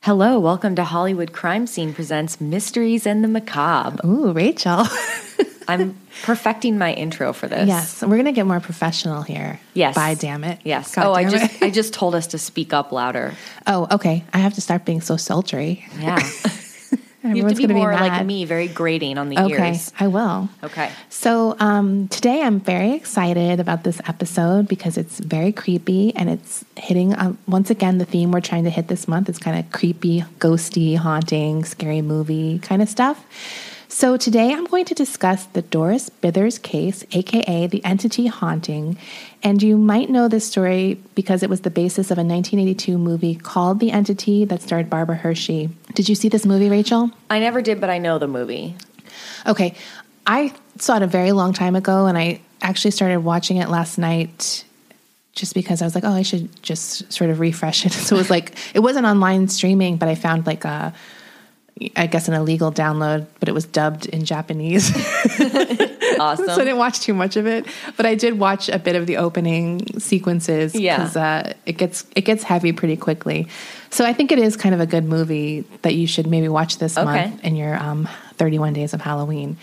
Hello, welcome to Hollywood Crime Scene presents Mysteries and the Macabre. Ooh, Rachel. I'm perfecting my intro for this. yes, we're gonna get more professional here. Yes. By damn it. Yes. God oh, I just it. I just told us to speak up louder. oh, okay. I have to start being so sultry. Yeah. you have to be more be like me, very grating on the ears. Okay, ears. I will. Okay. So um, today I'm very excited about this episode because it's very creepy and it's hitting um, once again the theme we're trying to hit this month is kind of creepy, ghosty, haunting, scary movie kind of stuff. So today I'm going to discuss the Doris Bithers case, aka the entity haunting. And you might know this story because it was the basis of a 1982 movie called The Entity that starred Barbara Hershey. Did you see this movie, Rachel? I never did, but I know the movie. Okay. I saw it a very long time ago and I actually started watching it last night just because I was like, oh, I should just sort of refresh it. So it was like, it wasn't online streaming, but I found like a, I guess an illegal download, but it was dubbed in Japanese. Awesome. so I didn't watch too much of it, but I did watch a bit of the opening sequences Yeah. because uh, it gets it gets heavy pretty quickly. So I think it is kind of a good movie that you should maybe watch this Okay. month in your um, 31 days of Halloween.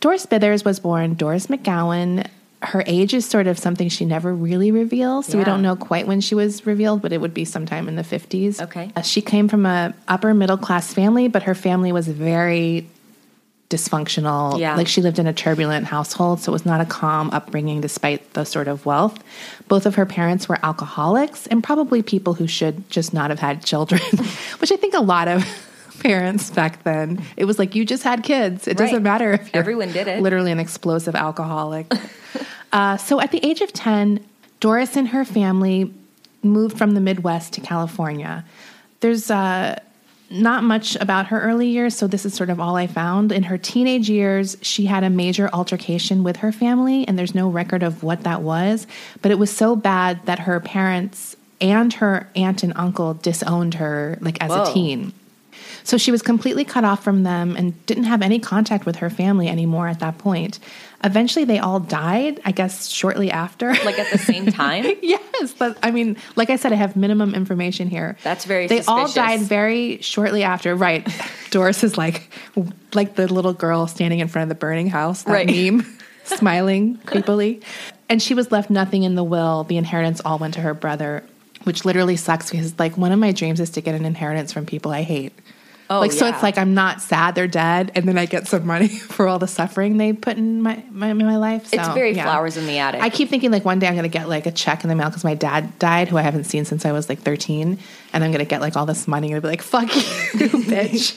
Doris Bithers was born Doris McGowan. Her age is sort of something she never really reveals, so we don't know quite when she was revealed, but it would be sometime in the 50s. Okay. Uh, she came from a upper middle class family, but her family was very dysfunctional. Yeah. Like she lived in a turbulent household, so it was not a calm upbringing despite the sort of wealth. Both of her parents were alcoholics and probably people who should just not have had children, which I think a lot of parents back then, it was like you just had kids. It Right. doesn't matter if you're Everyone did it. literally an explosive alcoholic. uh, so at the age of 10, Doris and her family moved from the Midwest to California. There's uh, not much about her early years, so this is sort of all I found. In her teenage years, she had a major altercation with her family, and there's no record of what that was, but it was so bad that her parents and her aunt and uncle disowned her like as Whoa. a teen. So she was completely cut off from them and didn't have any contact with her family anymore at that point. Eventually, they all died, I guess, shortly after. Like at the same time? yes, but I mean, like I said, I have minimum information here. That's very They all died very shortly after. Right. Doris is like, like the little girl standing in front of the burning house. That Right. meme, smiling creepily, and she was left nothing in the will. The inheritance all went to her brother, which literally sucks because like one of my dreams is to get an inheritance from people I hate. Oh, like so, yeah. it's like I'm not sad they're dead, and then I get some money for all the suffering they put in my my, my life. It's So, very yeah. flowers in the attic. I keep thinking like one day I'm going to get like a check in the mail because my dad died, who I haven't seen since I was like 13, and I'm going to get like all this money and be like, "Fuck you, bitch."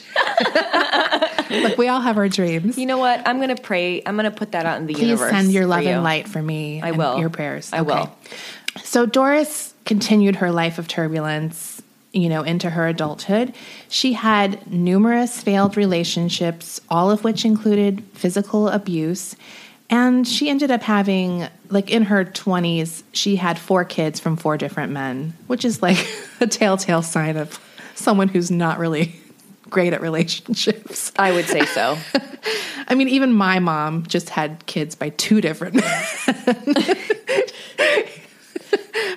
like we all have our dreams. you know what? I'm going to pray. I'm going to put that out in the Please universe. send your love you. and light for me. I and will. Your prayers. I will. So Doris continued her life of turbulence, you know, into her adulthood. She had numerous failed relationships, all of which included physical abuse. And she ended up having, like in her 20s, she had four kids from four different men, which is like a telltale sign of someone who's not really great at relationships. I would say so. I mean, even my mom just had kids by two different men,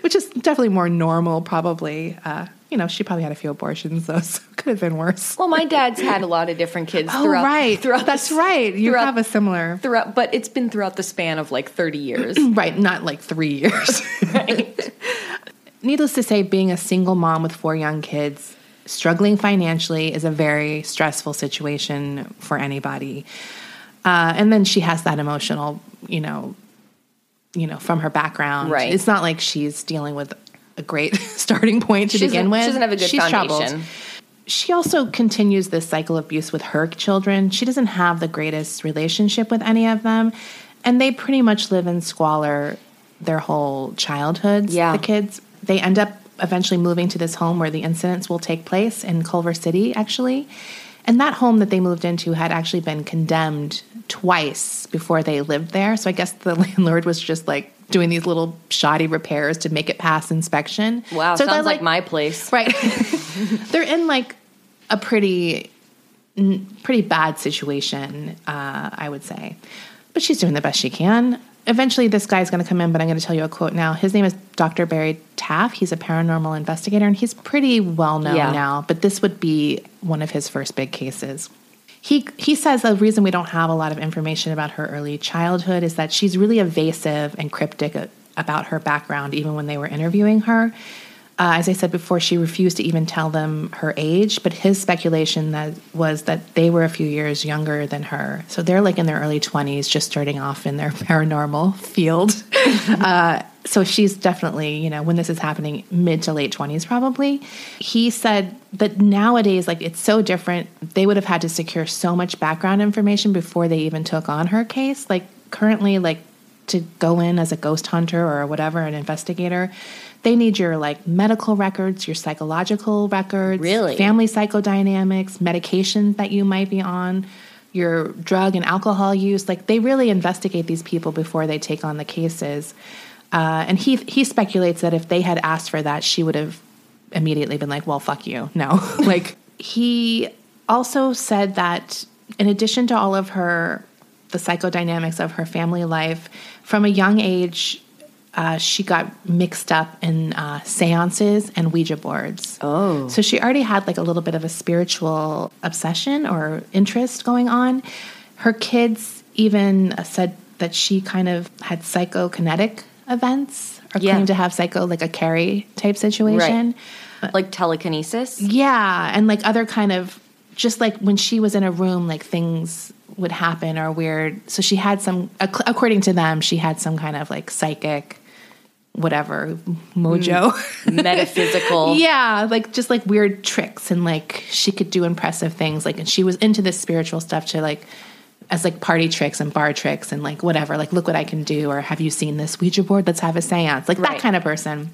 which is definitely more normal, probably. Uh, you know, she probably had a few abortions, though, so it could have been worse. Well, my dad's had a lot of different kids. oh, throughout, right. Throughout That's right. You throughout- have a similar. throughout, but it's been throughout the span of like 30 years. Right, not like three years. Needless to say, being a single mom with four young kids, struggling financially is a very stressful situation for anybody. Uh, and then she has that emotional, you know, you know, from her background. Right. It's not like she's dealing with a great starting point to She begin with. she doesn't have a good she's foundation. troubled. She also continues this cycle of abuse with her children. She doesn't have the greatest relationship with any of them. And they pretty much live in squalor their whole childhoods. Yeah. The kids, they end up eventually moving to this home where the incidents will take place in Culver City, actually. And that home that they moved into had actually been condemned twice before they lived there. So I guess the landlord was just like doing these little shoddy repairs to make it pass inspection. Wow, so sounds like, my place. Right. they're in like a pretty pretty bad situation, uh, I would say. But she's doing the best she can. Eventually, this guy's going to come in, but I'm going to tell you a quote now. His name is Dr. Barry Taff. He's a paranormal investigator, and he's pretty well known Yeah. now, but this would be one of his first big cases. He, he says the reason we don't have a lot of information about her early childhood is that she's really evasive and cryptic about her background, even when they were interviewing her. Uh, as I said before, she refused to even tell them her age, but his speculation that was that they were a few years younger than her. So they're like in their early 20s, just starting off in their paranormal field. uh, so she's definitely, you know, when this is happening, mid to late 20s probably. He said that nowadays, like it's so different. They would have had to secure so much background information before they even took on her case. Like currently, like to go in as a ghost hunter or whatever, an investigator, they need your like medical records, your psychological records, Really? family psychodynamics, medications that you might be on, your drug and alcohol use. Like they really investigate these people before they take on the cases. Uh, and he he speculates that if they had asked for that, she would have immediately been like, "Well, fuck you." No, like he also said that in addition to all of her the psychodynamics of her family life from a young age. Uh, she got mixed up in uh, seances and Ouija boards. Oh. So she already had like a little bit of a spiritual obsession or interest going on. Her kids even uh, said that she kind of had psychokinetic events or Yeah. claimed to have psycho, like a Carrie type situation. Like telekinesis? Yeah, and like other kind of just like when she was in a room, like things would happen or weird. So she had some, according to them, she had some kind of like psychic, whatever mojo. Metaphysical. yeah, like just like weird tricks and like she could do impressive things. Like and she was into this spiritual stuff to like as like party tricks and bar tricks and like whatever. Like look what I can do or have you seen this Ouija board? Let's have a séance. Like that kind of person.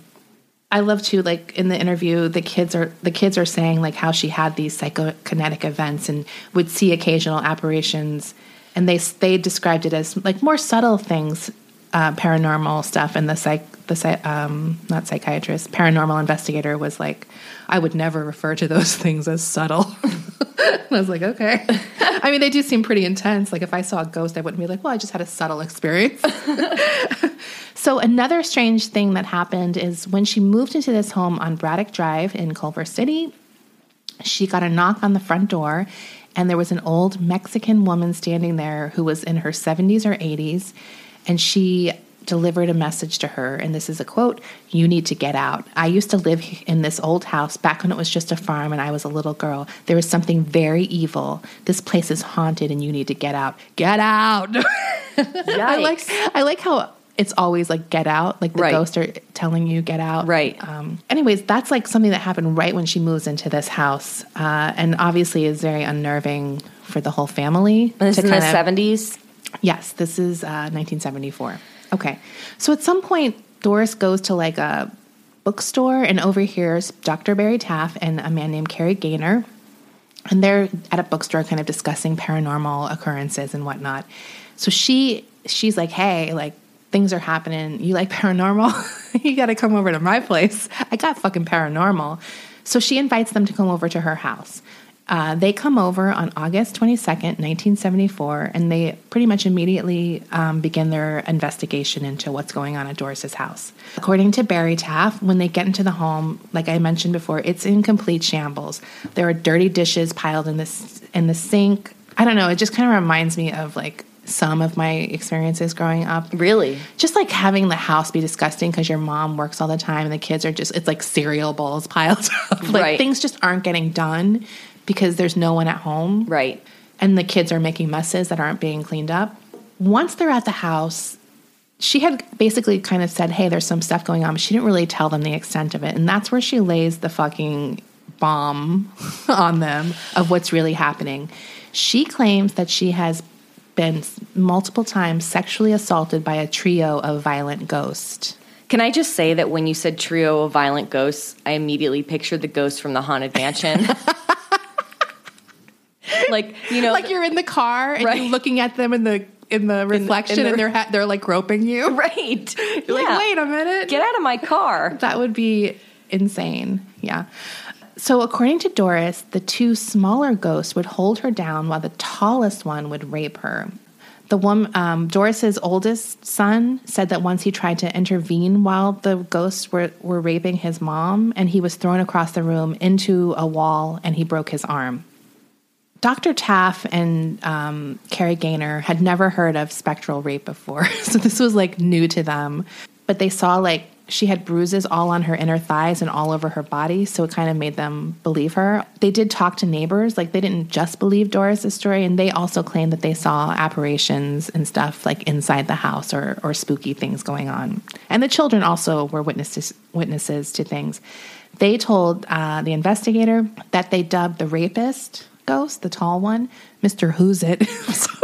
I love to like in the interview the kids are the kids are saying like how she had these psychokinetic events and would see occasional apparitions and they they described it as like more subtle things uh, paranormal stuff and the psych the um not psychiatrist paranormal investigator was like I would never refer to those things as subtle. I was like okay. I mean they do seem pretty intense. Like if I saw a ghost I wouldn't be like well I just had a subtle experience. So another strange thing that happened is when she moved into this home on Braddock Drive in Culver City, she got a knock on the front door and there was an old Mexican woman standing there who was in her 70s or 80s and she delivered a message to her and this is a quote you need to get out i used to live in this old house back when it was just a farm and i was a little girl there is something very evil this place is haunted and you need to get out get out I like I like how it's always like get out, like the Right. ghosts are telling you get out. Right. Um, anyways, that's like something that happened right when she moves into this house, uh, and obviously is very unnerving for the whole family. And this is in the of- 70s? Yes, this is uh, 1974. Okay, so at some point, Doris goes to like a bookstore and overhears Dr. Barry Taff and a man named Kerry Gaynor. And they're at a bookstore kind of discussing paranormal occurrences and whatnot. So she she's like hey like things are happening. You like paranormal? You got to come over to my place. I got fucking paranormal. So she invites them to come over to her house uh, they come over on August 22nd, 1974, and they pretty much immediately um, begin their investigation into what's going on at Doris's house. According to Barry Taff, when they get into the home, like I mentioned before, it's in complete shambles. There are dirty dishes piled in this in the sink. I don't know. It just kind of reminds me of like some of my experiences growing up Really? just like having the house be disgusting because your mom works all the time and the kids are just it's like cereal bowls piled up like Right. things just aren't getting done because there's no one at home. Right. and the kids are making messes that aren't being cleaned up. Once they're at the house she had basically kind of said hey there's some stuff going on but she didn't really tell them the extent of it. And that's where she lays the fucking bomb on them of what's really happening. She claims that she has been multiple times sexually assaulted by a trio of violent ghosts. Can I just say that when you said trio of violent ghosts, I immediately pictured the ghosts from the haunted mansion. like you know, like you're in the car and Right. you're looking at them in the in the reflection the- and they're they're like groping you. right. You're like, wait a minute. get out of my car. That would be insane. Yeah. So, according to Doris, the two smaller ghosts would hold her down while the tallest one would rape her. The one, um, Doris's oldest son said that once he tried to intervene while the ghosts were, were raping his mom, and he was thrown across the room into a wall and he broke his arm. Dr. Taff and um, Kerry Gaynor had never heard of spectral rape before, so this was like new to them. But they saw like she had bruises all on her inner thighs and all over her body, so it kind of made them believe her. They did talk to neighbors, like they didn't just believe Doris's story, and they also claimed that they saw apparitions and stuff like inside the house or or spooky things going on. And the children also were witnesses witnesses to things. They told uh, the investigator that they dubbed the rapist the tall one, Mr. Who's It. Sorry.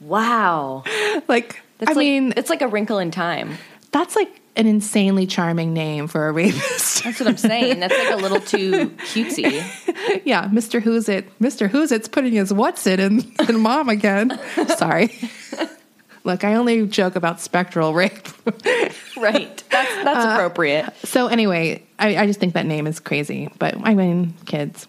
Wow. Like, That's I like, mean, it's like a wrinkle in time. that's like an insanely charming name for a rapist. That's what I'm saying. That's like a little too cutesy. yeah, Mr. Who's It. Mr. Who's It's putting his what's it in, in mom again. Sorry. Look, I only joke about spectral rape. Right. That's that's uh, appropriate. so, anyway, I, I just think that name is crazy, but I mean, kids.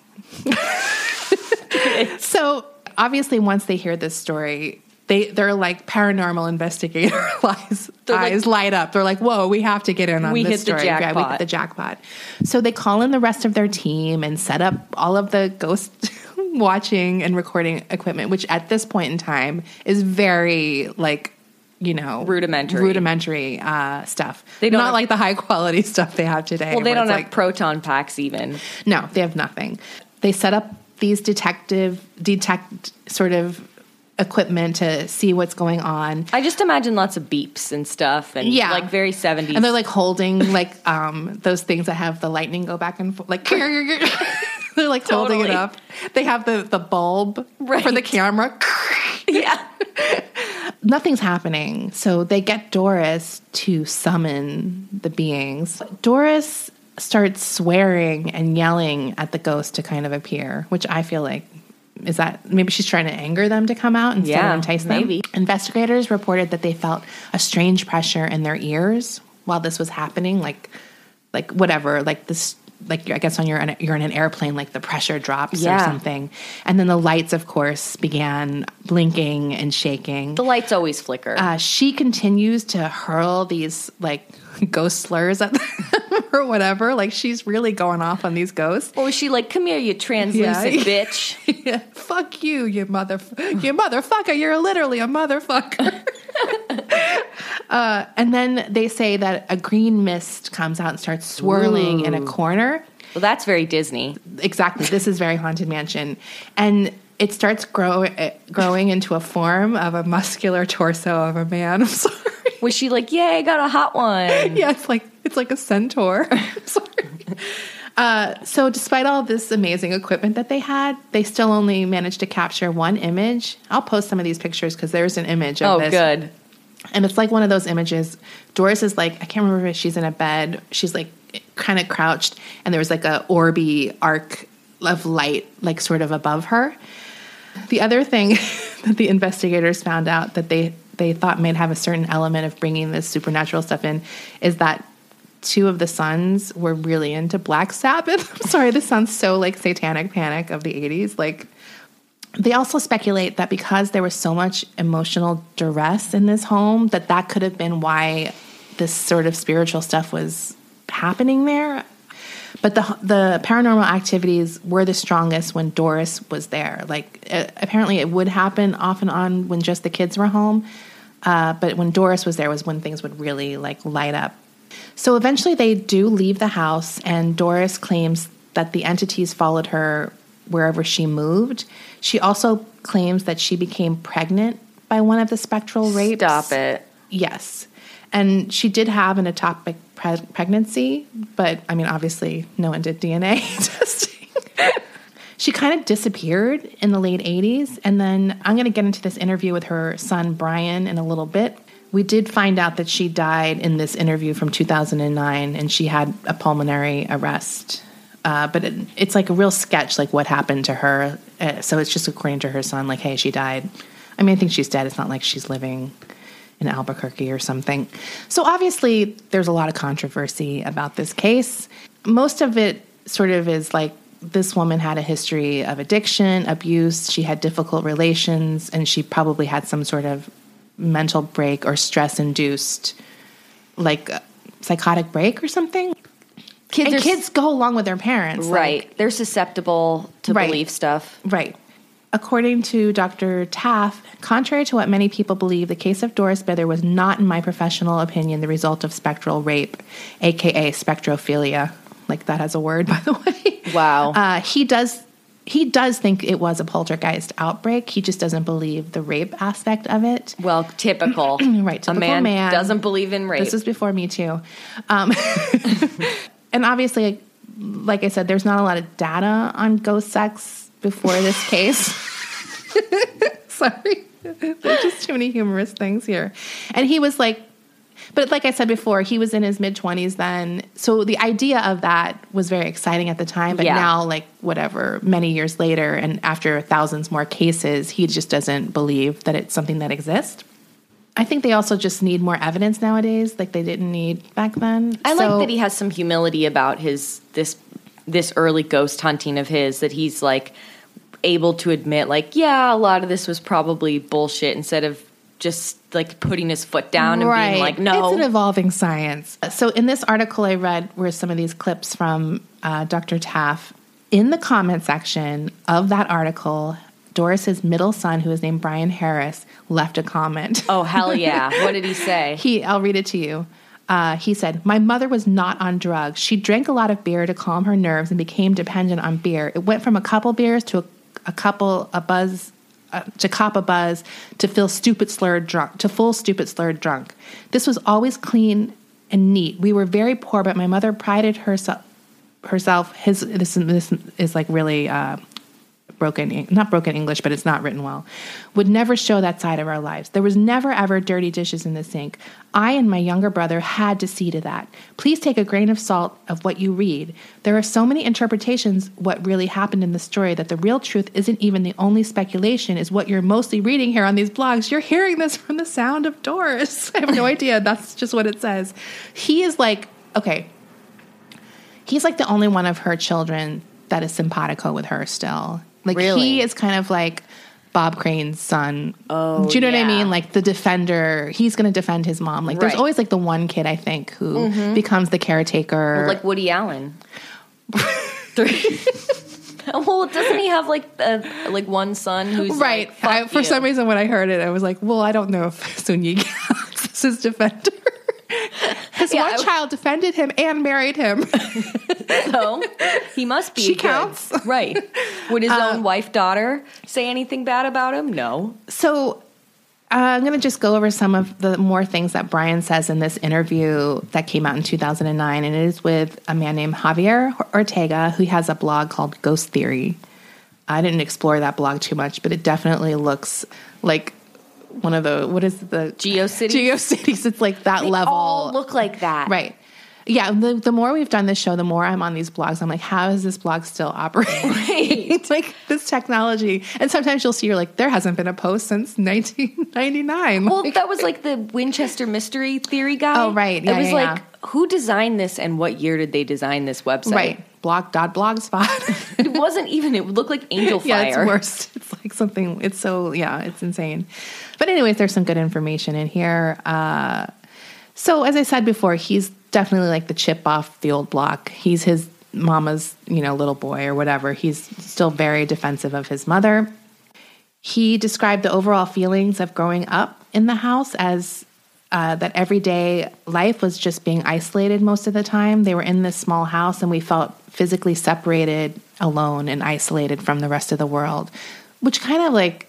so, obviously, once they hear this story, they, they're like paranormal investigator eyes, They're like- eyes light up. They're like, whoa, we have to get in on We this hit the story. Yeah, we hit the jackpot. So they call in the rest of their team and set up all of the ghost watching and recording equipment, which at this point in time is very like, you know, Rudimentary. rudimentary uh, stuff. They don't not have- like the high quality stuff they have today. Well, they don't have like, proton packs even. no, they have nothing. They set up these detective detect sort of equipment to see what's going on. I just imagine lots of beeps and stuff, and Yeah. like very seventies. And they're like holding like um those things that have the lightning go back and forth like they're like holding it up. They have the the bulb for the camera. yeah. Nothing's happening. So they get Doris to summon the beings. Doris starts swearing and yelling at the ghost to kind of appear, which I feel like is that maybe she's trying to anger them to come out instead Yeah, of entice them. maybe. Investigators reported that they felt a strange pressure in their ears while this was happening, like like whatever, like this like I guess on your you're in an airplane, like the pressure drops or something. And then the lights, of course, began blinking and shaking. The lights always flicker. Uh, she continues to hurl these like ghost slurs at them or whatever. Like she's really going off on these ghosts. what was she like? Come here, you translucent Yeah. bitch. Yeah, fuck you, you mother, you motherfucker. You're literally a motherfucker. uh, and then they say that a green mist comes out and starts swirling in a corner. Well, that's very Disney. Exactly. This is very haunted mansion, and it starts grow, growing into a form of a muscular torso of a man. I'm sorry. Was she like, yay, I got a hot one? yeah, it's like it's like a centaur. Sorry. Uh, so, despite all this amazing equipment that they had, they still only managed to capture one image. I'll post some of these pictures because there's an image of Oh, this. good. And it's like one of those images. Doris is like, I can't remember if she's in a bed. She's like kind of crouched, and there was like a orby arc of light, like sort of above her. The other thing that the investigators found out that they they thought might have a certain element of bringing this supernatural stuff in is that two of the sons were really into Black Sabbath. I'm sorry, this sounds so like Satanic Panic of the 80s. Like they also speculate that because there was so much emotional duress in this home that that could have been why this sort of spiritual stuff was happening there. But the the paranormal activities were the strongest when Doris was there. Like uh, apparently it would happen off and on when just the kids were home, uh, but when Doris was there was when things would really like light up. So eventually they do leave the house, and Doris claims that the entities followed her wherever she moved. She also claims that she became pregnant by one of the spectral rapes. Stop it. Yes. And she did have an ectopic pre- pregnancy, but I mean, obviously, no one did DNA testing. she kind of disappeared in the late 80s. And then I'm going to get into this interview with her son, Brian, in a little bit. we did find out that she died in this interview from 2009 and she had a pulmonary arrest. Uh, but it, it's like a real sketch, like what happened to her. Uh, so it's just according to her son, like, hey, she died. I mean, I think she's dead. It's not like she's living in Albuquerque or something. So obviously, there's a lot of controversy about this case. Most of it sort of is like this woman had a history of addiction, abuse, she had difficult relations, and she probably had some sort of mental break or stress induced, like uh, psychotic break or something. Kids and kids go along with their parents. like- Right. They're susceptible to Right. believe stuff. Right. According to Dr. Taff, contrary to what many people believe, the case of Doris Bither was not, in my professional opinion, the result of spectral rape, aka spectrophilia. Like that has a word, by the way. Wow. Uh, he does. He does think it was a poltergeist outbreak. He just doesn't believe the rape aspect of it. Well, typical. Right, A typical man, man. doesn't believe in rape. This is before me too. Um, and obviously, like I said, there's not a lot of data on ghost sex before this case. Sorry. There's just too many humorous things here. And he was like, but like I said before, he was in his mid 20s then. So the idea of that was very exciting at the time. But Yeah. now, like, whatever, many years later, and after thousands more cases, he just doesn't believe that it's something that exists. I think they also just need more evidence nowadays, like they didn't need back then. I So- like that he has some humility about his this this early ghost hunting of his that he's like able to admit like yeah a lot of this was probably bullshit instead of just like putting his foot down and being like no It's an evolving science. So, in this article I read were some of these clips from uh, Dr. Taff. In the comment section of that article, Doris's middle son, who is named Brian Harris, left a comment. oh hell yeah what did he say He, I'll read it to you. Uh, he said, My mother was not on drugs. She drank a lot of beer to calm her nerves and became dependent on beer. It went from a couple beers to a, a couple, a buzz, uh, to cop a buzz, to feel stupid slurred drunk, to full stupid slurred drunk. This was always clean and neat. We were very poor, but my mother prided herself, herself, his, this, this is like really, uh, broken not broken english but it's not written well would never show that side of our lives. There was never ever dirty dishes in the sink. I and my younger brother had to see to that. Please take a grain of salt of what you read. There are so many interpretations what really happened in the story that the real truth isn't even the only speculation is what you're mostly reading here on these blogs. You're hearing this from the sound of doors. I have no idea. That's just what it says. He is like okay. He's like the only one of her children that is simpatico with her still. Like Really? he is kind of like Bob Crane's son. Oh, do you know what I mean? Like the defender. He's going to defend his mom. Like there's Right. Mm-hmm. always like the one kid I think who becomes the caretaker. like Woody Allen well doesn't he have like a, like one son who's right. like, "Fuck I, for you." some reason, when I heard it, I was like, well, I don't know if Soon-Yi counts as his defender. His Yeah, one I- child defended him and married him. so he must be She good. counts. Uh, right would his own wife daughter say anything bad about him no So uh, I'm going to just go over some of the more things that Brian says in this interview that came out in 2009, and it is with a man named Javier Ortega, who has a blog called Ghost Theory. I didn't explore that blog too much, but it definitely looks like one of the what is the GeoCities? GeoCities. It's like that They level. all look like that Right. Yeah, the, the more we've done this show, the more I'm on these blogs. I'm like, how is this blog still operating? Right. like this technology. And sometimes you'll see you're like, there hasn't been a post since 1999. Well, Like, that was like the Winchester Mystery Theory guy. Oh, right. Yeah, it was yeah, like, yeah. who designed this and what year did they design this website? right. Blog dot Blog.blogspot. It wasn't even, it would look like Angel fire. yeah, it's worse. It's like something, it's so, yeah, it's insane. But, anyways, there's some good information in here. Uh, so, as I said before, he's definitely like the chip off the old block. He's his mama's, you know, little boy or whatever. He's still very defensive of his mother. He described the overall feelings of growing up in the house as uh, that everyday life was just being isolated most of the time. They were in this small house and we felt physically separated, alone, and isolated from the rest of the world, which kind of like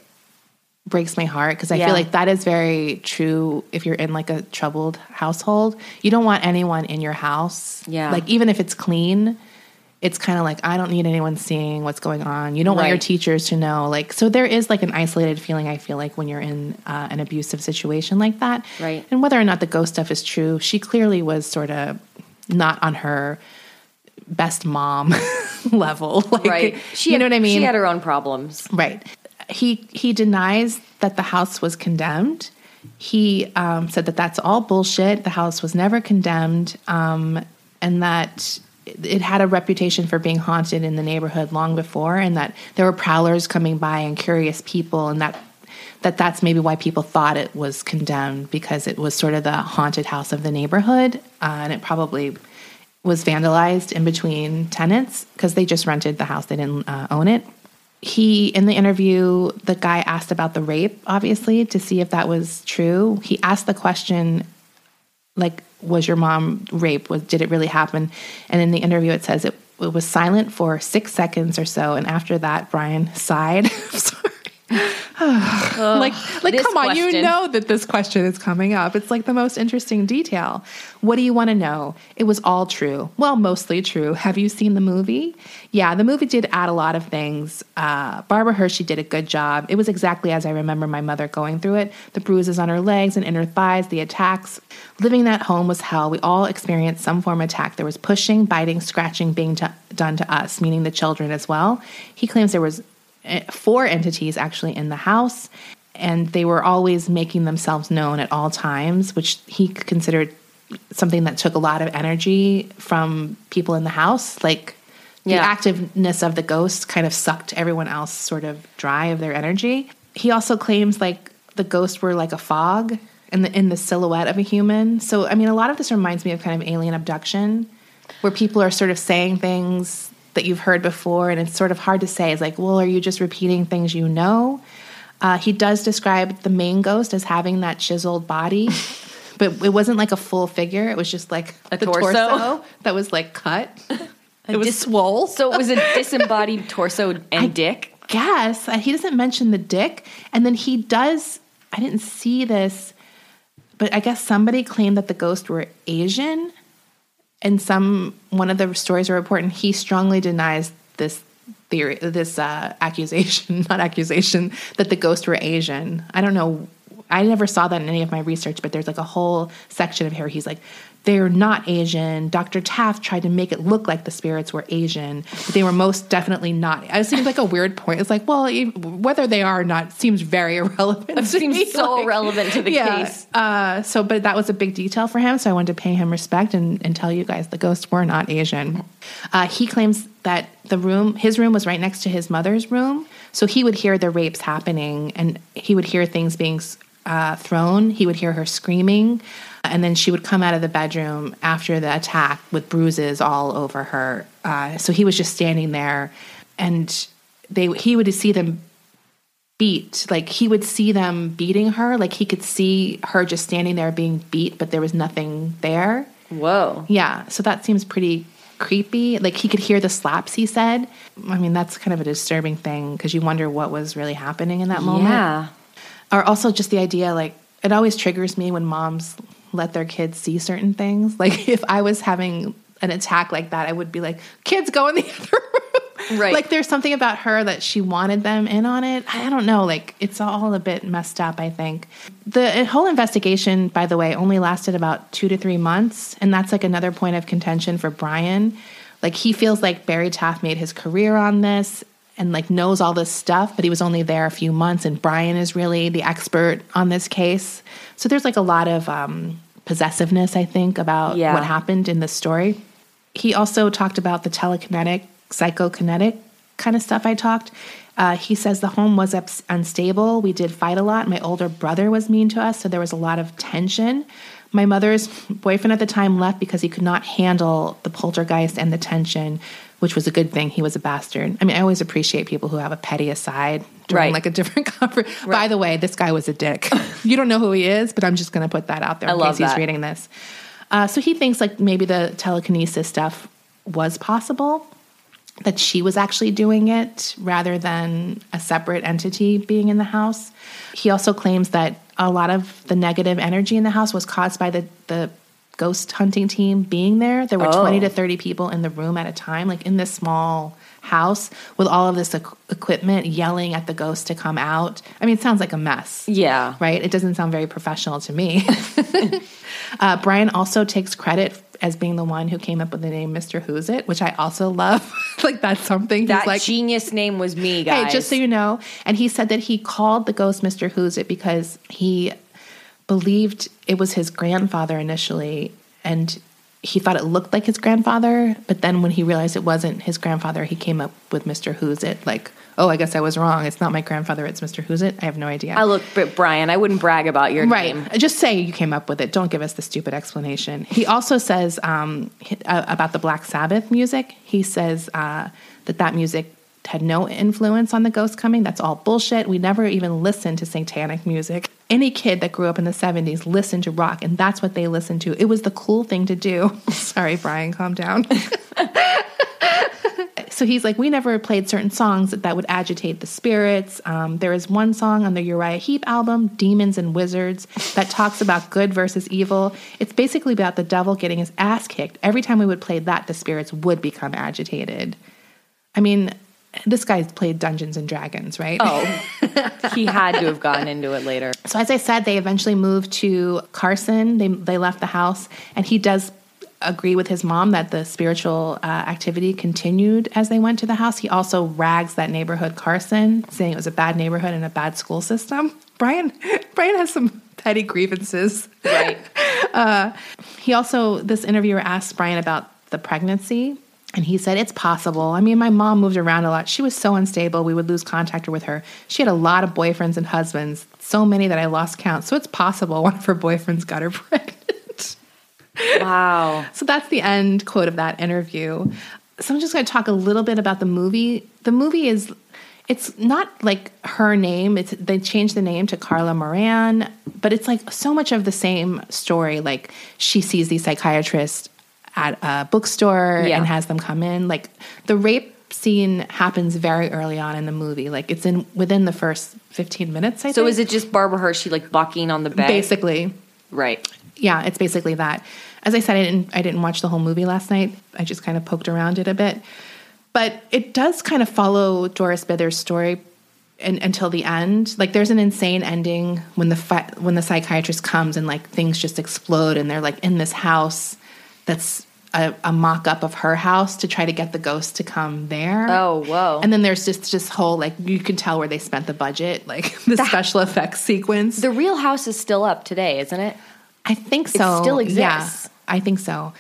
breaks my heart because I Yeah. feel like that is very true if you're in like a troubled household. You don't want anyone in your house. Yeah. Like even if it's clean, it's kind of like I don't need anyone seeing what's going on. You don't want your teachers to know. Like, so there is like an isolated feeling. I feel like when you're in uh, an abusive situation like that, Right. And whether or not the ghost stuff is true, she clearly was sort of not on her best mom level. Like, Right. She you know had- what I mean? She had her own problems. Right. He he denies that the house was condemned. He um, said that that's all bullshit. The house was never condemned, um, and that it had a reputation for being haunted in the neighborhood long before, and that there were prowlers coming by and curious people, and that that that's maybe why people thought it was condemned because it was sort of the haunted house of the neighborhood, uh, and it probably was vandalized in between tenants because they just rented the house; they didn't uh, own it he in the interview the guy asked about the rape obviously to see if that was true. He asked the question like was your mom raped was did it really happen? And in the interview it says it, it was silent for six seconds or so. And after that brian sighed. I'm like like come on you know that this question is coming up. It's like the most interesting detail. What do you want to know? It was all true. Well mostly true. Have you seen the movie? Yeah the movie did add a lot of things. Uh, barbara hershey did a good job. It was exactly as i remember my mother going through it. The bruises on her legs and inner thighs the attacks. Living that home was hell. We all experienced some form of attack. There was pushing biting scratching being t- done to us meaning the children as well. He claims there was four entities actually in the house and they were always making themselves known at all times which he considered something that took a lot of energy from people in the house. Like the activeness of the ghost kind of sucked everyone else sort of dry of their energy. He also claims like the ghosts were like a fog in the in the silhouette of a human. So i mean a lot of this reminds me of kind of alien abduction where people are sort of saying things that you've heard before and it's sort of hard to say. It's like well are you just repeating things you know? Uh, he does describe the main ghost as having that chiseled body but it wasn't like a full figure. It was just like A the torso? that was like cut. It was dis- swole So it was a disembodied torso and dick. guess uh, he doesn't mention the dick and then he does i didn't see this but i guess somebody claimed that the ghosts were asian and some one of the stories are reporting he strongly denies this theory this uh, accusation not accusation that the ghosts were asian. I don't know i never saw that in any of my research but there's like a whole section of here he's like they're not asian dr taft tried to make it look like the spirits were asian but they were most definitely not it seems like a weird point it's like well whether they are or not seems very irrelevant It seems me. so Like- relevant to the case. uh, so, but that was a big detail for him. So I wanted to pay him respect and, and tell you guys the ghosts were not Asian. Uh, he claims that the room, his room was right next to his mother's room. So he would hear the rapes happening and he would hear things being uh, thrown. He would hear her screaming. And then she would come out of the bedroom after the attack with bruises all over her. Uh, so he was just standing there and they, he would see them beat. Like he would see them beating her. Like he could see her just standing there being beat, but there was nothing there. Whoa. Yeah. So that seems pretty creepy. Like he could hear the slaps, he said. I mean, that's kind of a disturbing thing because you wonder what was really happening in that moment. Yeah. Or also just the idea, like, it always triggers me when moms let their kids see certain things. Like if I was having an attack like that, I would be like, kids go in the other room. Right. Like there's something about her that she wanted them in on it. I don't know. Like it's all a bit messed up, I think. The whole investigation, by the way, only lasted about two to three months. And that's like another point of contention for Brian. Like he feels like Barry Taft made his career on this and like knows all this stuff, but he was only there a few months and Brian is really the expert on this case. So there's like a lot of um, possessiveness, I think, about Yeah. what happened in this story. He also talked about the telekinetic, psychokinetic kind of stuff I talked. Uh, he says the home was ups- unstable. We did fight a lot. My older brother was mean to us, so there was a lot of tension. My mother's boyfriend at the time left because he could not handle the poltergeist and the tension, which was a good thing. He was a bastard. I mean, I always appreciate people who have a petty aside during Right. like a different conference. By the way, this guy was a dick. you don't know who he is, but I'm just going to put that out there I in case he's reading this. Uh, so he thinks like maybe the telekinesis stuff was possible, that she was actually doing it rather than a separate entity being in the house. He also claims that a lot of the negative energy in the house was caused by the, the ghost hunting team being there. There were Oh. 20 to 30 people in the room at a time, like in this small house with all of this equ- equipment yelling at the ghost to come out. I mean, it sounds like a mess. Yeah. Right? It doesn't sound very professional to me. uh, Brian also takes credit as being the one who came up with the name Mr. Who's It, which I also love. like, that's something he's That like. genius name was me, guys. Hey, just so you know. And he said that he called the ghost Mr. Who's It because he believed it was his grandfather initially. And he thought it looked like his grandfather. But then when he realized it wasn't his grandfather, he came up with Mr. Who's It. Like, oh, I guess I was wrong. It's not my grandfather, it's Mr. Who's It. I have no idea. I look, but Brian, I wouldn't brag about your Right. name. Just say you came up with it. Don't give us the stupid explanation. He also says um, uh, about the Black Sabbath music. He says uh, that that music had no influence on the ghost coming. That's all bullshit. We never even listened to satanic music. Any kid that grew up in the 70s listened to rock, and that's what they listened to. It was the cool thing to do. Sorry, Brian, calm down. so he's like, we never played certain songs that, that would agitate the spirits. Um, there is one song on the Uriah Heep album, Demons and Wizards, that talks about good versus evil. It's basically about the devil getting his ass kicked. Every time we would play that, the spirits would become agitated. I mean, this guy's played Dungeons and Dragons, right? Oh, he had to have gotten into it later. So as I said, they eventually moved to Carson. They they left the house, and he does agree with his mom that the spiritual uh, activity continued as they went to the house. He also rags that neighborhood Carson, saying it was a bad neighborhood and a bad school system. Brian Brian has some petty grievances. Right. He also this interviewer asked Brian about the pregnancy. And he said, It's possible. I mean, my mom moved around a lot. She was so unstable, we would lose contact with her. She had a lot of boyfriends and husbands, so many that I lost count. So it's possible one of her boyfriends got her pregnant. Wow. so that's the end quote of that interview. So I'm just going to talk a little bit about the movie. The movie is. It's not like her name. It's they changed the name to Carla Moran, but it's like so much of the same story. Like she sees these psychiatrists at a bookstore Yeah. and has them come in. Like the rape scene happens very early on in the movie. Like it's in within the first 15 minutes. I So think. is it just Barbara Hershey like bucking on the bed? basically? Right. Yeah, it's basically that. As I said, I didn't I didn't watch the whole movie last night. I just kind of poked around it a bit, but it does kind of follow Doris Bither's story in, until the end. Like, there's an insane ending when the fi- when the psychiatrist comes and like things just explode, and they're like in this house that's a, a mock up of her house to try to get the ghost to come there. Oh, whoa. And then there's just this whole like you can tell where they spent the budget, like the special effects sequence. The Real House is still up today, isn't it? I think so. still Yeah, exists. I think so.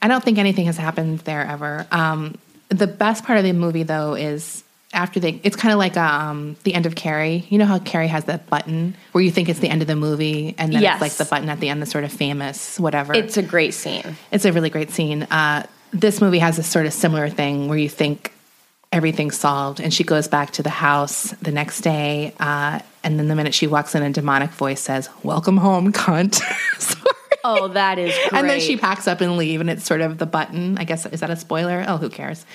I don't think anything has happened there ever. Um, the best part of the movie, though, is after they. It's kind of like um, the end of Carrie. You know how Carrie has that button where you think it's the end of the movie, and then Yes. it's like the button at the end that's sort of famous, whatever. It's a great scene. It's a really great scene. Uh, this movie has a sort of similar thing where you think everything's solved, and she goes back to the house the next day, uh, and then the minute she walks in, a demonic voice says, "Welcome home, cunt." Oh, that is great. And then she packs up and leave, and it's sort of the button. I guess is that a spoiler? Oh, who cares?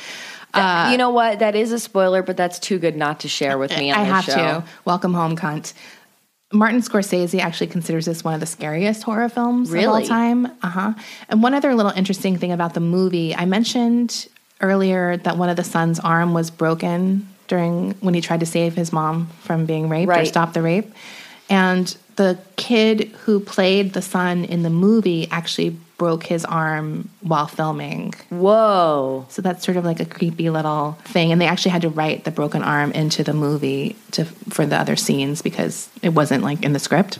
You know what? That is a spoiler, but that's too good not to share with me on I have show. to. Welcome home, cunt. Martin Scorsese actually considers this one of the scariest horror films of all time. Uh huh. And one other little interesting thing about the movie, I mentioned earlier that one of the son's arm was broken during when he tried to save his mom from being raped or stop the rape. And the kid who played the son in the movie actually broke his arm while filming. Whoa. So that's sort of like a creepy little thing. And they actually had to write the broken arm into the movie to for the other scenes because it wasn't like in the script.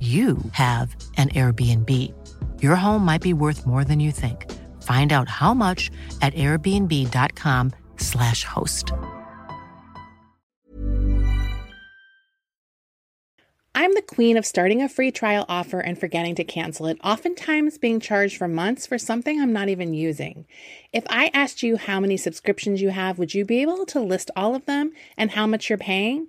you have an Airbnb. Your home might be worth more than you think. Find out how much at airbnb.com/slash host. I'm the queen of starting a free trial offer and forgetting to cancel it, oftentimes being charged for months for something I'm not even using. If I asked you how many subscriptions you have, would you be able to list all of them and how much you're paying?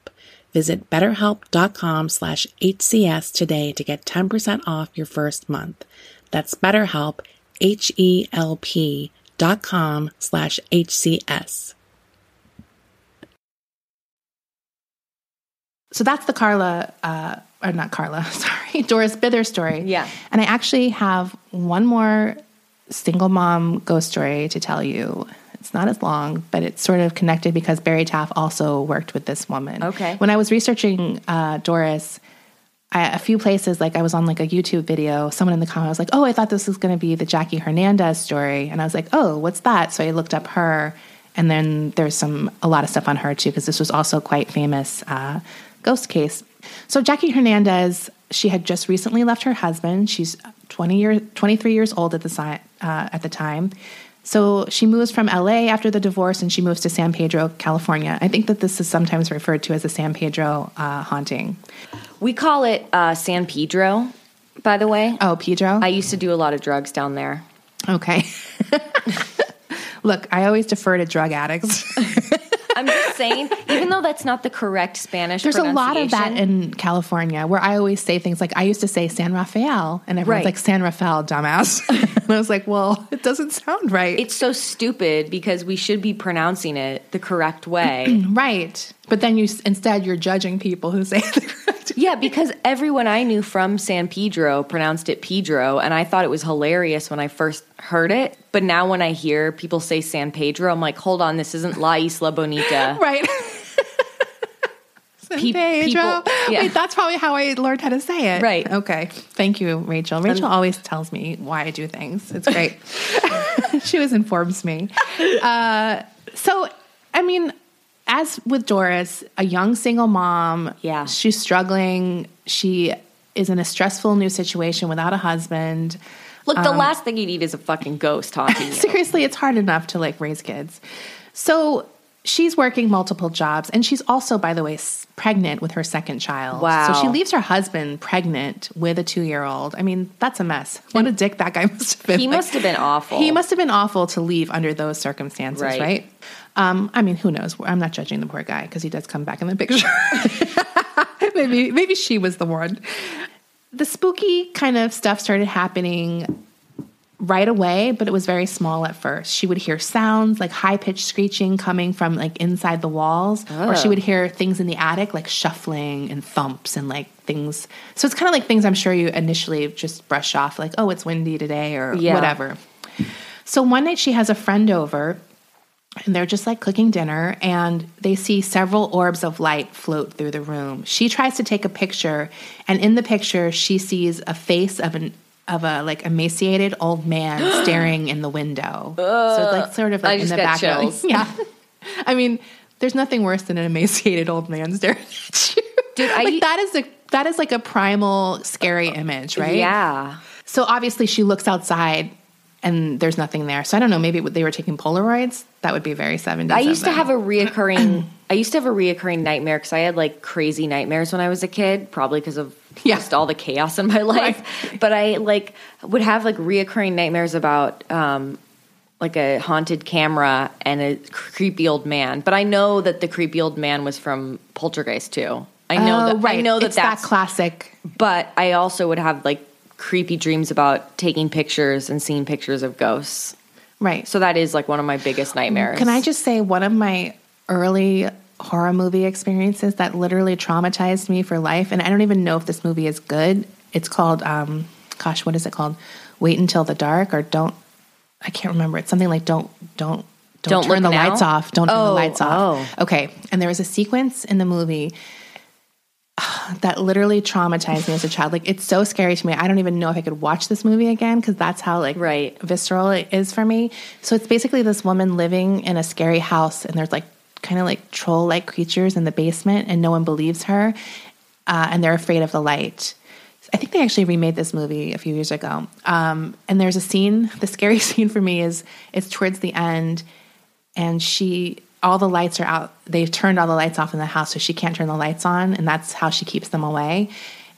Visit betterhelp.com slash HCS today to get 10% off your first month. That's betterhelp, H-E-L-P dot com slash HCS. So that's the Carla, uh, or not Carla, sorry, Doris Bither story. Yeah. And I actually have one more single mom ghost story to tell you. It's not as long, but it's sort of connected because Barry Taff also worked with this woman. Okay. When I was researching uh, Doris, I, a few places, like I was on like a YouTube video, someone in the comment was like, "Oh, I thought this was going to be the Jackie Hernandez story," and I was like, "Oh, what's that?" So I looked up her, and then there's some a lot of stuff on her too because this was also quite famous uh, ghost case. So Jackie Hernandez, she had just recently left her husband. She's 20 years, 23 years old at the si- uh, at the time. So she moves from LA after the divorce and she moves to San Pedro, California. I think that this is sometimes referred to as a San Pedro uh, haunting. We call it uh, San Pedro, by the way. Oh, Pedro? I used to do a lot of drugs down there. okay. Look, I always defer to drug addicts. I'm just saying, even though that's not the correct Spanish There's a lot of that in California where I always say things like, I used to say San Rafael, and everyone's Right. like, San Rafael, dumbass. and I was like, well, it doesn't sound right. It's so stupid because we should be pronouncing it the correct way. right. But then you instead you're judging people who say it the correct yeah, because everyone I knew from San Pedro pronounced it Pedro, and I thought it was hilarious when I first heard it. But now when I hear people say San Pedro, I'm like, hold on, this isn't La Isla Bonita. Right. San Pe- Pedro. people- yeah. Wait, that's probably how I learned how to say it. Right. Okay. Thank you, Rachel. Rachel always tells me why I do things. It's great. she always informs me. Uh, so, I mean, as with Doris, a young single mom, Yeah. she's struggling. She is in a stressful new situation without a husband. Look, the um, last thing you need is a fucking ghost haunting you. Seriously, it's hard enough to like raise kids. So she's working multiple jobs, and she's also, by the way, pregnant with her second child. Wow. So she leaves her husband pregnant with a two-year-old. I mean, that's a mess. What a dick that guy must have been. He Like, must have been awful. He must have been awful to leave under those circumstances, right? Right. Um, I mean, who knows? I'm not judging the poor guy because he does come back in the picture. maybe, maybe she was the one. The spooky kind of stuff started happening right away, but it was very small at first. She would hear sounds like high pitched screeching coming from like inside the walls, or she would hear things in the attic like shuffling and thumps and like things. So it's kind of like things I'm sure you initially just brush off, like, oh, it's windy today or Yeah. whatever. So one night she has a friend over and they're just like cooking dinner and they see several orbs of light float through the room. She tries to take a picture and in the picture she sees a face of an of a like emaciated old man staring in the window. so it's like sort of I like in the background. chills. Yeah. I mean, there's nothing worse than an emaciated old man staring at you. Dude, I- like that is a that is like a primal scary image, right? Yeah. So obviously she looks outside and there's nothing there. So I don't know, maybe they were taking Polaroids. That would be very 70s. I used to have a reoccurring. I used to have a reoccurring nightmare because I had like crazy nightmares when I was a kid, probably because of Yeah. just all the chaos in my life. But I like would have like reoccurring nightmares about um, like a haunted camera and a creepy old man. But I know that the creepy old man was from Poltergeist too. I know Oh, that. right. I know that it's that's that classic. But I also would have like creepy dreams about taking pictures and seeing pictures of ghosts. Right. So that is like one of my biggest nightmares. Can I just say one of my early horror movie experiences that literally traumatized me for life, and I don't even know if this movie is good. It's called, um, gosh, what is it called? Wait until the dark, or don't. I can't remember. It's something like don't don't don't, Don't turn the Now? lights off. Don't turn the Oh, lights off. Okay. And there was a sequence in the movie that literally traumatized me as a child. Like it's so scary to me. I don't even know if I could watch this movie again because that's how like Right. visceral it is for me. So it's basically this woman living in a scary house, and there's like kind of like troll like creatures in the basement, and no one believes her, uh, and they're afraid of the light. I think they actually remade this movie a few years ago. Um, and there's a scene. The scary scene for me is it's towards the end, and she all the lights are out. They've turned all the lights off in the house, so she can't turn the lights on, and that's how she keeps them away.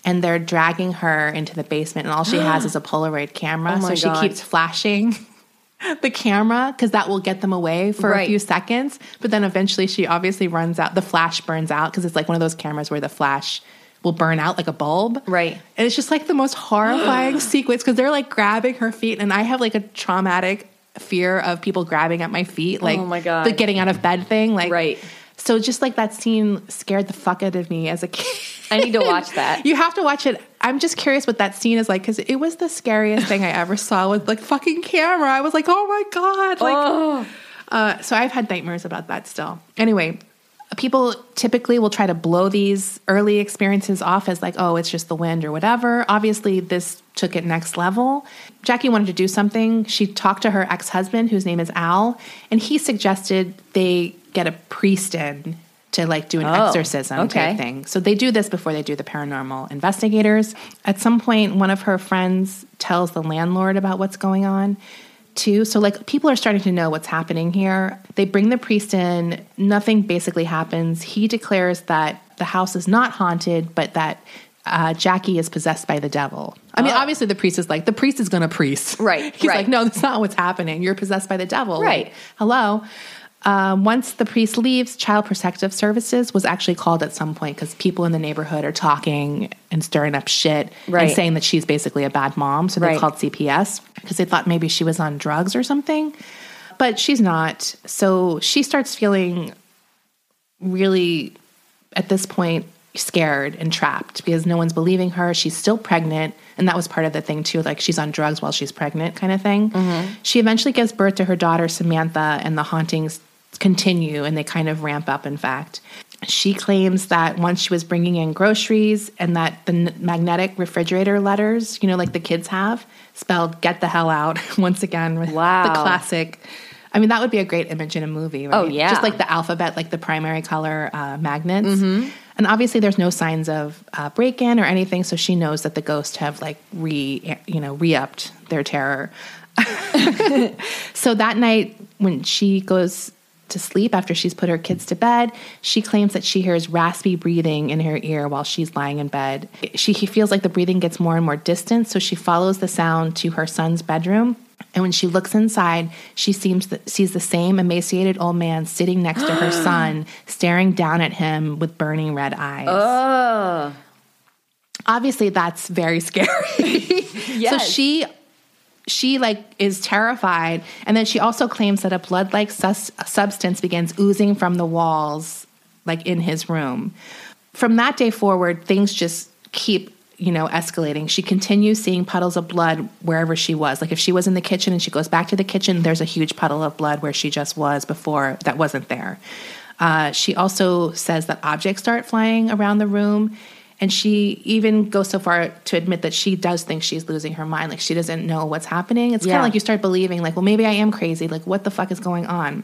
And they're dragging her into the basement, and all she has is a Polaroid camera. Oh so she God. keeps flashing the camera because that will get them away for a few seconds. But then eventually, she obviously runs out. The flash burns out because it's like one of those cameras where the flash will burn out like a bulb. Right. And it's just like the most horrifying sequence because they're like grabbing her feet, and I have like a traumatic fear of people grabbing at my feet, like Oh my God. the getting out of bed thing, like Right. So just like that scene scared the fuck out of me as a kid. I need to watch that. You have to watch it. I'm just curious what that scene is like because it was the scariest thing I ever saw with like fucking camera. I was like, oh my god, like. Oh. Uh, so I've had nightmares about that still. Anyway, people typically will try to blow these early experiences off as like, oh, it's just the wind or whatever. Obviously, this took it next level. Jackie wanted to do something. She talked to her ex husband, whose name is Al, and he suggested they get a priest in to like do an Oh, exorcism okay. type thing. So they do this before they do the paranormal investigators. At some point, one of her friends tells the landlord about what's going on too. So like people are starting to know what's happening here. They bring the priest in, nothing basically happens. He declares that the house is not haunted, but that uh, Jackie is possessed by the devil. I mean, obviously the priest is like, the priest is going to priest. Right, He's right. like, no, that's not what's happening. You're possessed by the devil. Like, Right. hello. Um, once the priest leaves, Child Protective Services was actually called at some point because people in the neighborhood are talking and stirring up shit and saying that she's basically a bad mom. So they Right. called CPS because they thought maybe she was on drugs or something. But she's not. So she starts feeling really, at this point, scared and trapped because no one's believing her. She's still pregnant. And that was part of the thing, too. Like she's on drugs while she's pregnant, kind of thing. She eventually gives birth to her daughter, Samantha, and the hauntings continue and they kind of ramp up, in fact. She claims that once she was bringing in groceries and that the magnetic refrigerator letters, you know, like the kids have, spelled get the hell out once again with Wow. the classic. I mean, that would be a great image in a movie, right? Oh, yeah. Just like the alphabet, like the primary color uh, magnets. And obviously, there's no signs of uh, break in or anything, so she knows that the ghosts have like re, you know, re upped their terror. so that night, when she goes to sleep after she's put her kids to bed, she claims that she hears raspy breathing in her ear while she's lying in bed. She feels like the breathing gets more and more distant, so she follows the sound to her son's bedroom. And when she looks inside, she seems th- sees the same emaciated old man sitting next to her son, staring down at him with burning red eyes. Oh. Obviously, that's very scary. So she she like is terrified, and then she also claims that a blood-like sus- substance begins oozing from the walls, like in his room. From that day forward, things just keep you know escalating. She continues seeing puddles of blood wherever she was. Like if she was in the kitchen and she goes back to the kitchen there's a huge puddle of blood where she just was before that wasn't there. Uh, she also says that objects start flying around the room and she even goes so far to admit that she does think she's losing her mind like she doesn't know what's happening it's kind of like you start believing like well maybe i am crazy like what the fuck is going on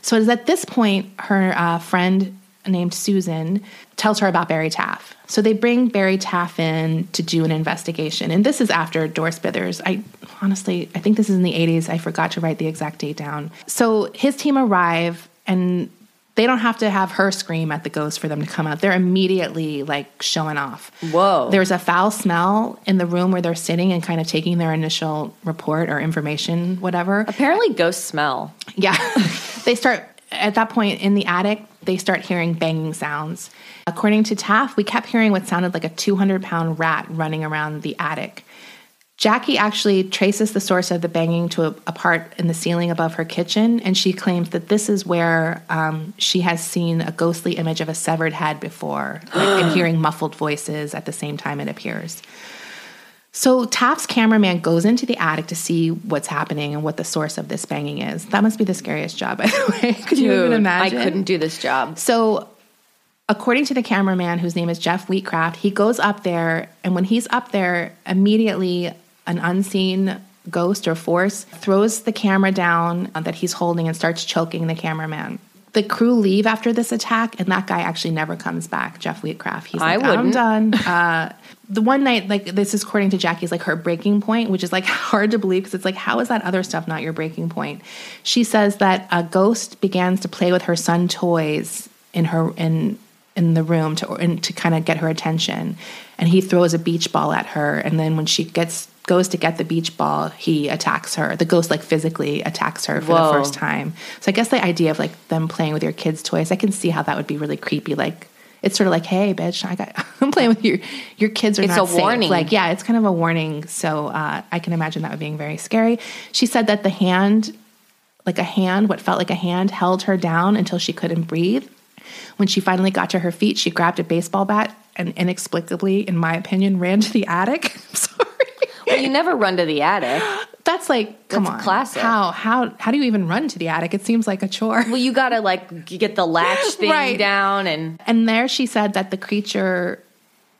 so it is at this point her uh, friend named Susan tells her about Barry Taff. So they bring Barry Taff in to do an investigation. And this is after Doris Bithers. I honestly, I think this is in the 80s. I forgot to write the exact date down. So his team arrive and they don't have to have her scream at the ghost for them to come out. They're immediately like showing off. Whoa. There's a foul smell in the room where they're sitting and kind of taking their initial report or information, whatever. Apparently, ghosts smell. Yeah. they start at that point in the attic, they start hearing banging sounds. According to Taff, we kept hearing what sounded like a 200 pound rat running around the attic. Jackie actually traces the source of the banging to a, a part in the ceiling above her kitchen, and she claims that this is where um, she has seen a ghostly image of a severed head before, like, and hearing muffled voices at the same time it appears. So Taff's cameraman goes into the attic to see what's happening and what the source of this banging is. That must be the scariest job, by the way. Could you even imagine? I couldn't do this job. So, according to the cameraman, whose name is Jeff Wheatcraft, he goes up there, and when he's up there, immediately an unseen ghost or force throws the camera down that he's holding and starts choking the cameraman. The crew leave after this attack, and that guy actually never comes back. Jeff Wheatcraft. He's I like, I'm wouldn't. done. Uh, the one night, like this is according to Jackie's, like her breaking point, which is like hard to believe because it's like, how is that other stuff not your breaking point? She says that a ghost begins to play with her son toys in her in in the room to and to kind of get her attention, and he throws a beach ball at her, and then when she gets goes to get the beach ball, he attacks her. The ghost like physically attacks her for Whoa. the first time. So I guess the idea of like them playing with your kids' toys, I can see how that would be really creepy. Like it's sort of like, hey, bitch, I got I'm playing with your your kids are It's not a safe. warning. Like yeah, it's kind of a warning. So uh, I can imagine that would being very scary. She said that the hand, like a hand, what felt like a hand, held her down until she couldn't breathe. When she finally got to her feet, she grabbed a baseball bat and inexplicably, in my opinion, ran to the attic. I'm sorry. Well, you never run to the attic. That's like, come That's on, classic. How how how do you even run to the attic? It seems like a chore. Well, you gotta like get the latch thing Right. down and And there she said that the creature,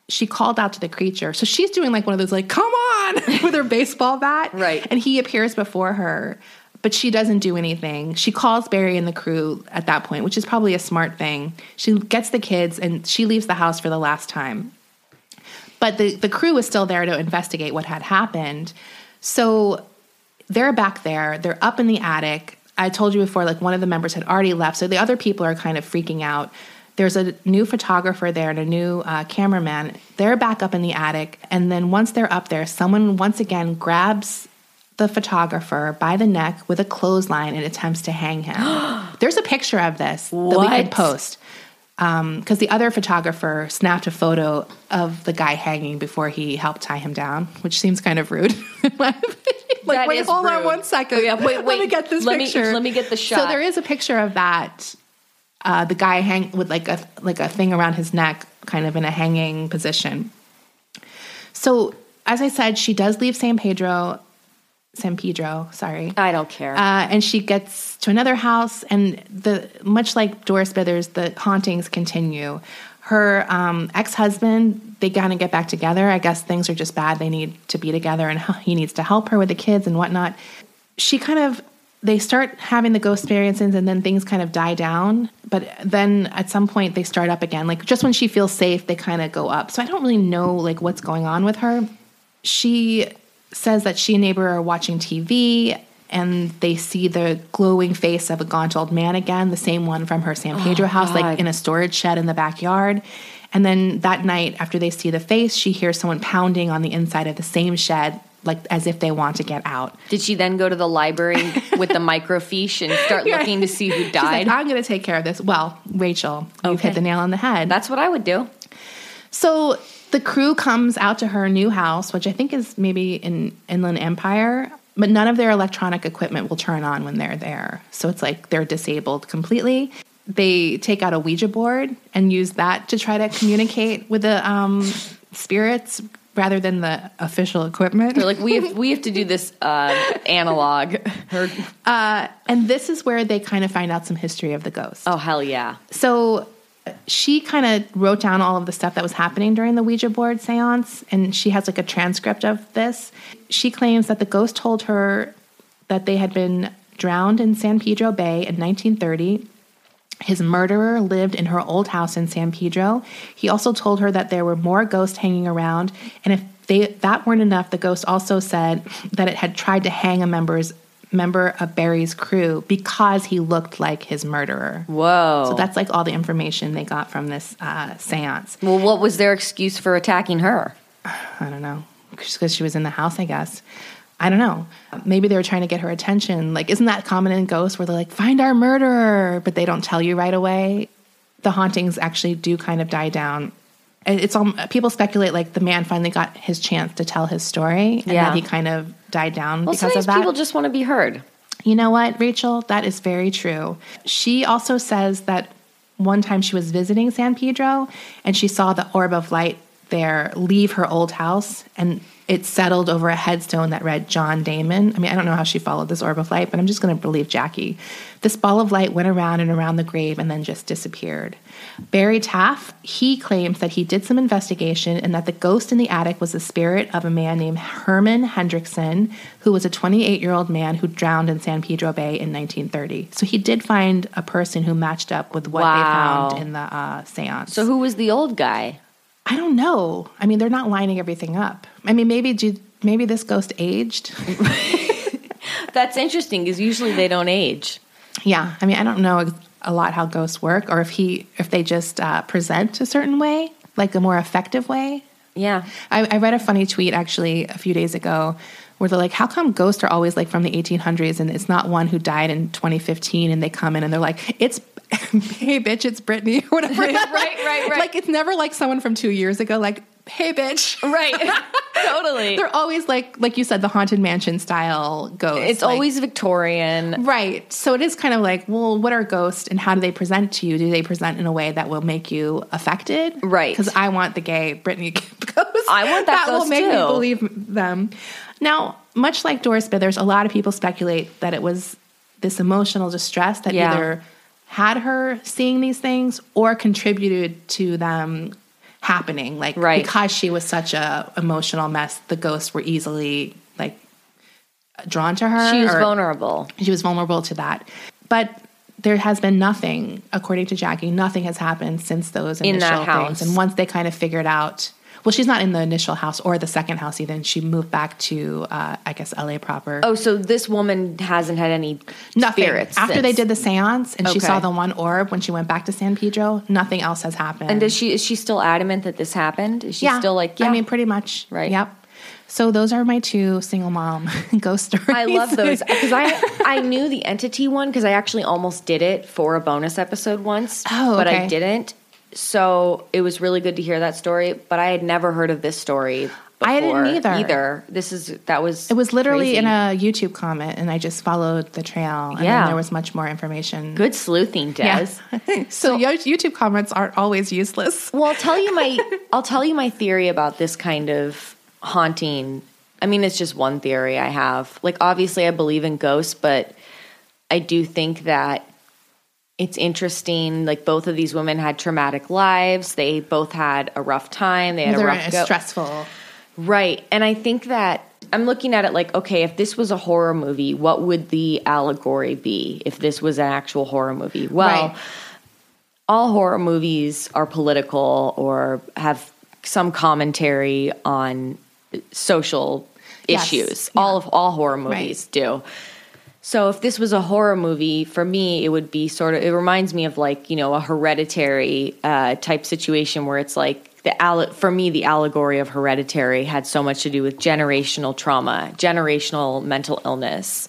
she called out to the creature. So she's doing like one of those, like, come on, with her baseball bat. Right. And he appears before her, but she doesn't do anything. She calls Barry and the crew at that point, which is probably a smart thing. She gets the kids and she leaves the house for the last time. But the, the crew is still there to investigate what had happened. So they're back there. They're up in the attic. I told you before, like one of the members had already left, so the other people are kind of freaking out. There's a new photographer there and a new uh, cameraman. They're back up in the attic, and then once they're up there, someone once again grabs the photographer by the neck with a clothesline and attempts to hang him. There's a picture of this that we What? could post because the other photographer snapped a photo of the guy hanging before he helped tie him down, which seems kind of rude. in my opinion. like, That wait, hold on one second. Oh, yeah, wait, Let me wait. get this Let me- picture. let me get the shot. So there is a picture of that. Uh, the guy hang with like a like a thing around his neck, kind of in a hanging position. So as I said, she does leave San Pedro, San Pedro. Sorry, I don't care. uh, and she gets to another house, and the much like Doris Bithers, the hauntings continue. Her um, ex husband, they kind of get back together. I guess things are just bad. They need to be together, and he needs to help her with the kids and whatnot. She kind of they start having the ghost experiences, and then things kind of die down. But then at some point, they start up again. Like just when she feels safe, they kind of go up. So I don't really know like what's going on with her she says that she and neighbor are watching TV and they see the glowing face of a gaunt old man again, the same one from her San oh, Pedro house, God. like in a storage shed in the backyard. And then that night, after they see the face, she hears someone pounding on the inside of the same shed, like as if they want to get out. Did she then go to the library with the microfiche and start looking to see who died? like, I'm going to take care of this. Well, Rachel, you've hit the nail on the head. That's what I would do. So the crew comes out to her new house, which I think is maybe in Inland Empire. but none of their electronic equipment will turn on when they're there. So it's like they're disabled completely. They take out a Ouija board and use that to try to communicate with the um, spirits rather than the official equipment. They're like, we have, we have to do this uh, analog. Uh, and this is where they kind of find out some history of the ghost. oh, hell yeah. So she kind of wrote down all of the stuff that was happening during the Ouija board seance, and she has like a transcript of this. She claims that the ghost told her that they had been drowned in San Pedro Bay in 1930. His murderer lived in her old house in San Pedro. He also told her that there were more ghosts hanging around, and if they that weren't enough, the ghost also said that it had tried to hang a member's member of Barry's crew because he looked like his murderer. Whoa. So that's like all the information they got from this uh, seance. well, what was their excuse for attacking her? I don't know. Just because she was in the house, I guess. I don't know. Maybe they were trying to get her attention. Like, isn't that common in ghosts where they're like, find our murderer, but they don't tell you right away? The hauntings actually do kind of die down. It's all people speculate like the man finally got his chance to tell his story, and Yeah. that he kind of died down Well, because sometimes of that. people just want to be heard. You know what, Rachel? That is very true. She also says that one time she was visiting San Pedro and she saw the orb of light there leave her old house and it settled over a headstone that read John Damon. I mean, I don't know how she followed this orb of light, but I'm just going to believe Jackie. This ball of light went around and around the grave and then just disappeared. Barry Taff, he claims that he did some investigation and that the ghost in the attic was the spirit of a man named Herman Hendrickson, who was a 28 year old man who drowned in San Pedro Bay in 1930. So he did find a person who matched up with what Wow. they found in the uh, seance. So who was the old guy? I don't know. I mean, they're not lining everything up. I mean, maybe do, maybe this ghost aged. That's interesting because usually they don't age. yeah. I mean, I don't know a lot how ghosts work, or if he if they just uh, present a certain way, like a more effective way. Yeah. I, I read a funny tweet actually a few days ago where they're like, "How come ghosts are always like from the 1800s and it's not one who died in 2015?" And they come in and they're like, "It's hey bitch, it's Brittany or whatever." Right, right, right. Like it's never like someone from two years ago. Like, hey bitch. Right. totally. They're always like, like you said, the haunted mansion style ghosts. It's Like- always Victorian. right. So it is kind of like, well, what are ghosts and how do they present to you? Do they present in a way that will make you affected? Right. Because I want the gay Britney ghost. I want that will ghost make me believe them. Now, much like Doris Bithers, a lot of people speculate that it was this emotional distress that Yeah. either had her seeing these things or contributed to them happening. Like Right. because she was such a emotional mess, the ghosts were easily like drawn to her. She was vulnerable. she was vulnerable to that. But there has been nothing, according to Jackie, nothing has happened since those In initial house. things. And once they kind of figured out, well, she's not in the initial house or the second house even. She moved back to, uh, I guess, LA proper. Oh, so this woman hasn't had any nothing. spirits After since. they did the seance and she saw the one orb when she went back to San Pedro, nothing else has happened. And does she is she still adamant that this happened? Is she still like yeah? I mean, pretty much. Right. Yep. So those are my two single mom ghost stories. I love those because I I knew the entity one because I actually almost did it for a bonus episode once, Oh, but I didn't. So it was really good to hear that story, but I had never heard of this story. Before I didn't either. Either this is that was It was literally crazy. in a YouTube comment, and I just followed the trail. And Yeah. there was much more information. good sleuthing, Des. Yeah. so, Yo- YouTube comments aren't always useless. Well, I'll tell you my I'll tell you my theory about this kind of haunting. I mean, it's just one theory I have. Like obviously I believe in ghosts, but I do think that it's interesting like both of these women had traumatic lives. They both had a rough time. They had a They're rough go. stressful. Right. And I think that I'm looking at it like, okay, if this was a horror movie, what would the allegory be if this was an actual horror movie? Well, Right. all horror movies are political or have some commentary on social Yes. issues. All of all horror Right. movies do. So if this was a horror movie, for me, it would be sort of. It reminds me of like you know a hereditary uh, type situation where it's like the for me the allegory of hereditary had so much to do with generational trauma, generational mental illness.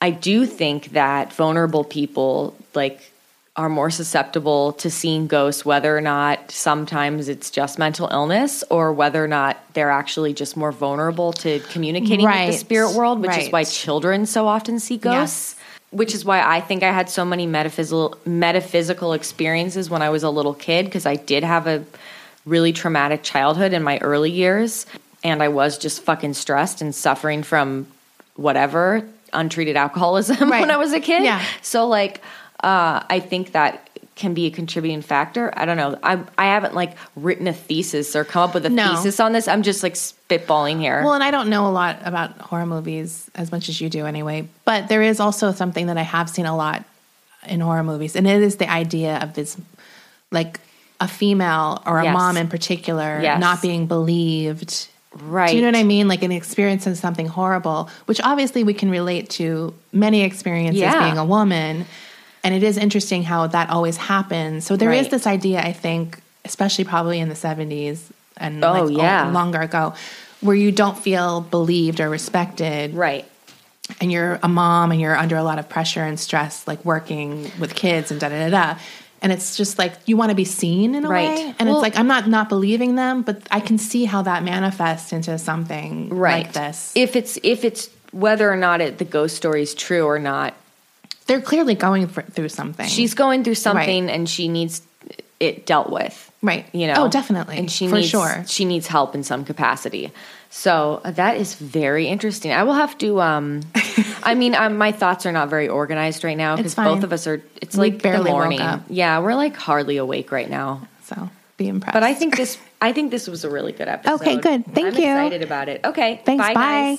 I do think that vulnerable people like are more susceptible to seeing ghosts, whether or not sometimes it's just mental illness or whether or not they're actually just more vulnerable to communicating with the spirit world, which is why children so often see ghosts. Which is why I think I had so many metaphysical metaphysical experiences when I was a little kid because I did have a really traumatic childhood in my early years and I was just fucking stressed and suffering from whatever untreated alcoholism Right. when I was a kid. Yeah. So like uh, I think that can be a contributing factor. I don't know. I I haven't like written a thesis or come up with a No. thesis on this. I'm just like spitballing here. Well, and I don't know a lot about horror movies as much as you do anyway, but there is also something that I have seen a lot in horror movies, and it is the idea of this like a female or a Yes. mom in particular Yes. not being believed. right. Do you know what I mean? Like an experience of something horrible, which obviously we can relate to many experiences Yeah. being a woman. And it is interesting how that always happens. So there is Right. this idea, I think, especially probably in the 70s and Oh, like, yeah. longer ago, where you don't feel believed or respected Right. and you're a mom and you're under a lot of pressure and stress, like working with kids and da da da da. And it's just like you want to be seen in a Right. way. And Well- it's like I'm not not believing them, but I can see how that manifests into something Right. like this. If it's if it's whether or not it, the ghost story is true or not, They're clearly going for, through something. she's going through something Right. and she needs it dealt with. right. You know. Oh, definitely. And she for needs sure. she needs help in some capacity. So uh, that is very interesting. I will have to. um I mean, um, my thoughts are not very organized right now because both of us are. It's We like barely the morning. Yeah, we're like hardly awake right now. So be impressed. But I think this. I think this was a really good episode. Okay, good. Thank I'm you. Excited about it. Okay. Thanks. Bye, Bye.